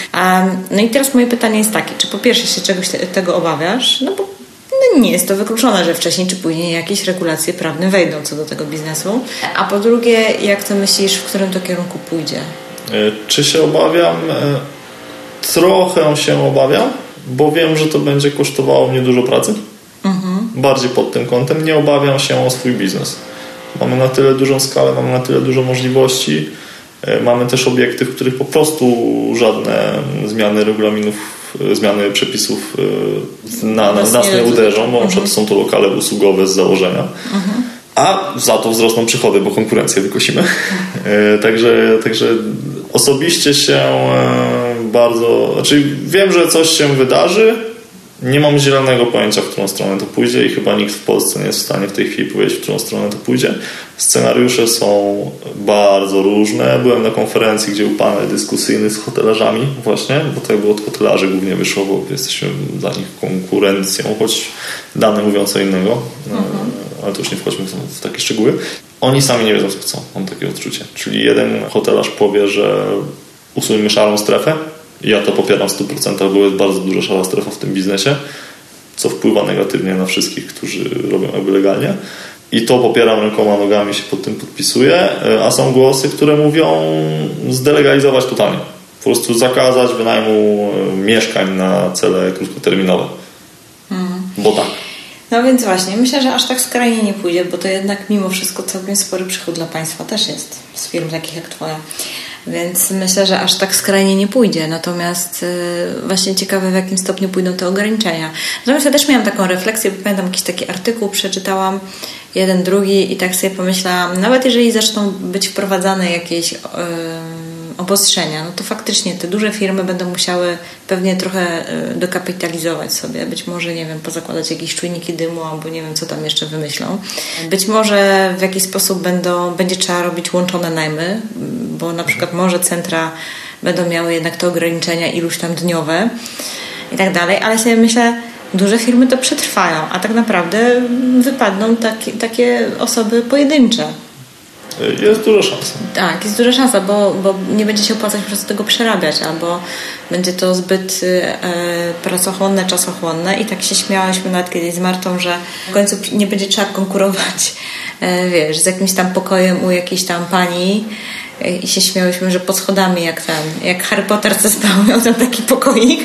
No i teraz moje pytanie jest takie, czy po pierwsze się czegoś tego obawiasz? No bo no nie jest to wykluczone, że wcześniej czy później jakieś regulacje prawne wejdą co do tego biznesu. A po drugie, jak to myślisz, w którym to kierunku pójdzie? E, czy się obawiam? E, trochę się obawiam, bo wiem, że to będzie kosztowało mnie dużo pracy bardziej pod tym kątem. Nie obawiam się o swój biznes. Mamy na tyle dużą skalę, mamy na tyle dużo możliwości. E, mamy też obiekty, w których po prostu żadne zmiany regulaminów, e, zmiany przepisów e, na, na nas nie uderzą, bo na przykład są to lokale usługowe z założenia. Mhm. A za to wzrosną przychody, bo konkurencję wykosimy. także, także osobiście się bardzo. Znaczy wiem, że coś się wydarzy, nie mam zielonego pojęcia, w którą stronę to pójdzie i chyba nikt w Polsce nie jest w stanie w tej chwili powiedzieć, w którą stronę to pójdzie. Scenariusze są bardzo różne. Byłem na konferencji, gdzie był panel dyskusyjny z hotelarzami właśnie, bo to jakby od hotelarzy głównie wyszło, bo jesteśmy dla nich konkurencją, choć dane mówią co innego, mhm. ale to już nie wchodźmy w takie szczegóły. Oni sami nie wiedzą, co chcą, mam takie odczucie. Czyli jeden hotelarz powie, że usuńmy szarą strefę, ja to popieram w 100%, bo jest bardzo duża szara strefa w tym biznesie, co wpływa negatywnie na wszystkich, którzy robią jakby legalnie. I to popieram rękoma, nogami, się pod tym podpisuję, e, a są głosy, które mówią zdelegalizować totalnie. Po prostu zakazać wynajmu e, mieszkań na cele krótkoterminowe. Mhm. Bo tak. No więc właśnie, myślę, że aż tak skrajnie nie pójdzie, bo to jednak mimo wszystko całkiem spory przychód dla państwa też jest z firm takich jak Twoja. Więc myślę, że aż tak skrajnie nie pójdzie. Natomiast yy, właśnie ciekawe, w jakim stopniu pójdą te ograniczenia. Natomiast ja też miałam taką refleksję, bo pamiętam jakiś taki artykuł, przeczytałam jeden, drugi i tak sobie pomyślałam, nawet jeżeli zaczną być wprowadzane jakieś. Obostrzenia, no to faktycznie te duże firmy będą musiały pewnie trochę e, dokapitalizować sobie. Być może, nie wiem, pozakładać jakieś czujniki dymu albo nie wiem, co tam jeszcze wymyślą. Być może w jakiś sposób będą, będzie trzeba robić łączone najmy, bo na przykład może centra będą miały jednak te ograniczenia iluś tam dniowe i tak dalej, ale sobie myślę, duże firmy to przetrwają, a tak naprawdę wypadną takie osoby pojedyncze. Jest duża szansa. Tak, jest duża szansa, bo, bo nie będzie się opłacać po prostu tego przerabiać, albo będzie to zbyt e, pracochłonne, czasochłonne i tak się śmiałyśmy nawet kiedyś z Martą, że w końcu nie będzie trzeba konkurować e, wiesz, z jakimś tam pokojem u jakiejś tam pani i się śmiałyśmy, że pod schodami jak ten, jak Harry Potter co spał, miał tam taki pokoik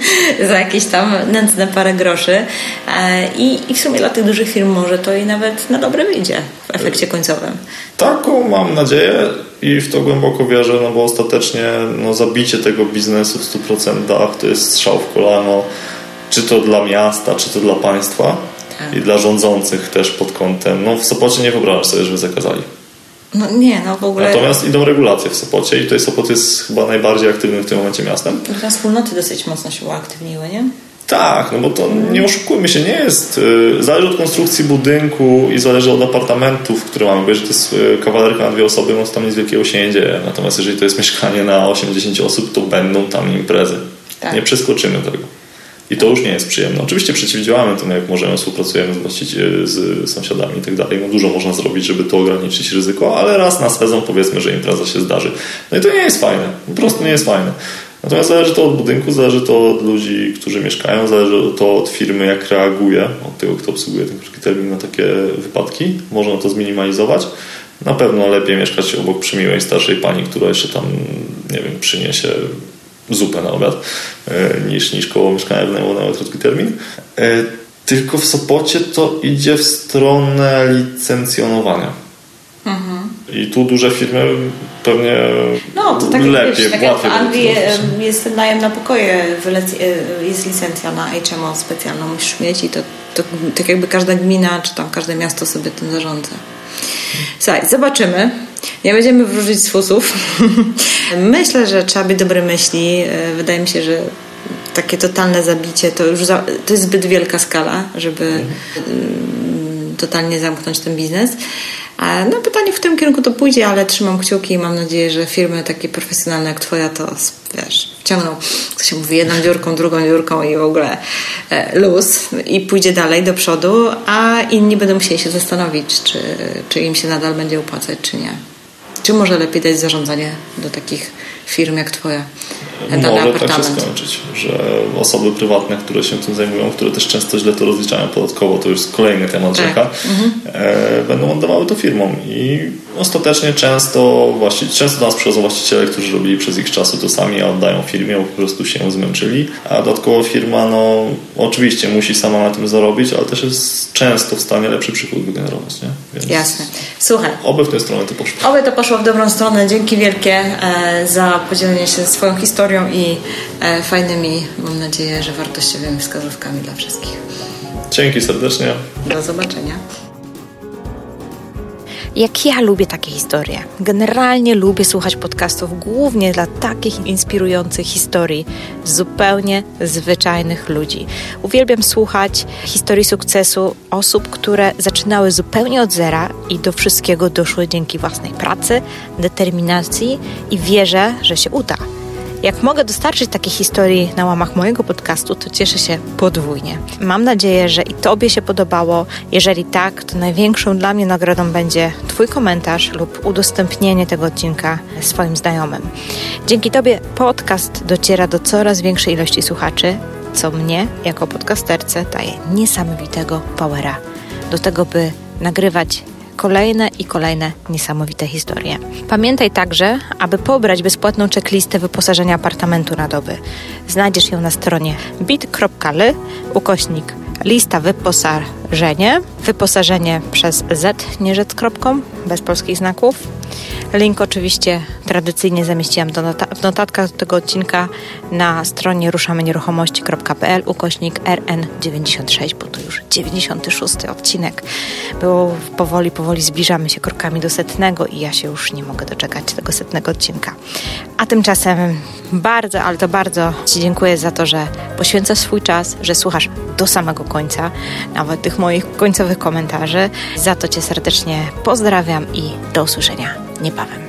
za jakieś tam nędzne parę groszy e, I, i w sumie dla tych dużych firm może to i nawet na dobre wyjdzie w efekcie końcowym. Taką mam nadzieję i w to głęboko wierzę, no bo ostatecznie no, zabicie tego biznesu w 100% to jest strzał w kolano, czy to dla miasta, czy to dla państwa tak. i dla rządzących też pod kątem, no w Sopocie nie wyobrażasz sobie, żeby zakazali. No nie, no w ogóle. Natomiast idą regulacje w Sopocie i tutaj Sopot jest chyba najbardziej aktywnym w tym momencie miastem. Teraz wspólnoty dosyć mocno się uaktywniły, nie? Tak, no bo to nie oszukujmy się, nie jest. Y, zależy od konstrukcji budynku i zależy od apartamentów, które mamy. Bo jeżeli to jest y, kawalerka na dwie osoby, no to tam nic wielkiego się nie dzieje. Natomiast jeżeli to jest mieszkanie na 80 osób, to będą tam imprezy. Tak. Nie przeskoczymy tego. I to już nie jest przyjemne. Oczywiście przeciwdziałamy temu, jak możemy, współpracujemy z, z sąsiadami i tak dalej. No dużo można zrobić, żeby to ograniczyć ryzyko, ale raz na sezon powiedzmy, że impreza się zdarzy. No i to nie jest fajne. Po prostu nie jest fajne. Natomiast zależy to od budynku, zależy to od ludzi, którzy mieszkają, zależy to od firmy, jak reaguje, od tego, kto obsługuje ten krótki termin na takie wypadki. Można to zminimalizować. Na pewno lepiej mieszkać obok przymiłej starszej pani, która jeszcze tam, nie wiem, przyniesie zupę na obiad e, niż, niż koło mieszkania wynajmowanego na krótki termin. E, tylko w Sopocie to idzie w stronę licencjonowania. Mhm. I tu duże firmy pewnie no, to tak lepiej, wiesz, tak jak w Anglii jest najem na pokoje, e, jest licencja na HMO specjalną, musisz mieć i to, to tak jakby każda gmina czy tam każde miasto sobie tym zarządza. Słuchaj, zobaczymy. Nie będziemy wróżyć z fusów. Myślę, że trzeba być dobre myśli. E, wydaje mi się, że takie totalne zabicie to już za, to jest zbyt wielka skala, żeby mm, totalnie zamknąć ten biznes. No pytanie, w którym kierunku to pójdzie, ale trzymam kciuki i mam nadzieję, że firmy takie profesjonalne jak Twoja to wiesz, wciągną, co się mówi, jedną dziurką, drugą dziurką i w ogóle e, luz i pójdzie dalej do przodu, a inni będą musieli się zastanowić, czy, czy im się nadal będzie opłacać, czy nie. Czy może lepiej dać zarządzanie do takich firm jak Twoja? Może tak się skończyć, że osoby prywatne, które się tym zajmują, które też często źle to rozliczają podatkowo, to już jest kolejny temat tak. rzeka, mhm. e, będą oddawały to firmom i ostatecznie często właści- często do nas przychodzą właściciele, którzy robili przez ich czasu to sami, a oddają firmie, bo po prostu się zmęczyli, a dodatkowo firma no oczywiście musi sama na tym zarobić, ale też jest często w stanie lepszy przychód wygenerować. Nie? Więc Jasne. Słuchaj. Oby w tę stronę to poszło. Oby to poszło w dobrą stronę. Dzięki wielkie e, za podzielenie się swoją historią i e, fajnymi, mam nadzieję, że wartościowymi wskazówkami dla wszystkich. Dzięki serdecznie. Do zobaczenia. Jak ja lubię takie historie. Generalnie lubię słuchać podcastów głównie dla takich inspirujących historii zupełnie zwyczajnych ludzi. Uwielbiam słuchać historii sukcesu osób, które zaczynały zupełnie od zera i do wszystkiego doszły dzięki własnej pracy, determinacji i wierze, że się uda. Jak mogę dostarczyć takie historii na łamach mojego podcastu, to cieszę się podwójnie. Mam nadzieję, że i Tobie się podobało. Jeżeli tak, to największą dla mnie nagrodą będzie Twój komentarz lub udostępnienie tego odcinka swoim znajomym. Dzięki Tobie podcast dociera do coraz większej ilości słuchaczy, co mnie jako podcasterce daje niesamowitego powera do tego, by nagrywać kolejne i kolejne niesamowite historie. Pamiętaj także, aby pobrać bezpłatną checklistę wyposażenia apartamentu na doby. Znajdziesz ją na stronie bit.ly ukośnik lista wyposażenie, wyposażenie przez z, nie kropką, bez polskich znaków. Link oczywiście tradycyjnie zamieściłam nota w notatkach do tego odcinka na stronie ruszamenieruchomości.pl ukośnik RN96, bo to już 96 odcinek. Było powoli, powoli zbliżamy się krokami do setnego i ja się już nie mogę doczekać tego setnego odcinka. A tymczasem bardzo, ale to bardzo Ci dziękuję za to, że poświęcasz swój czas, że słuchasz do samego końca, nawet tych moich końcowych komentarzy. Za to Cię serdecznie pozdrawiam i do usłyszenia niebawem.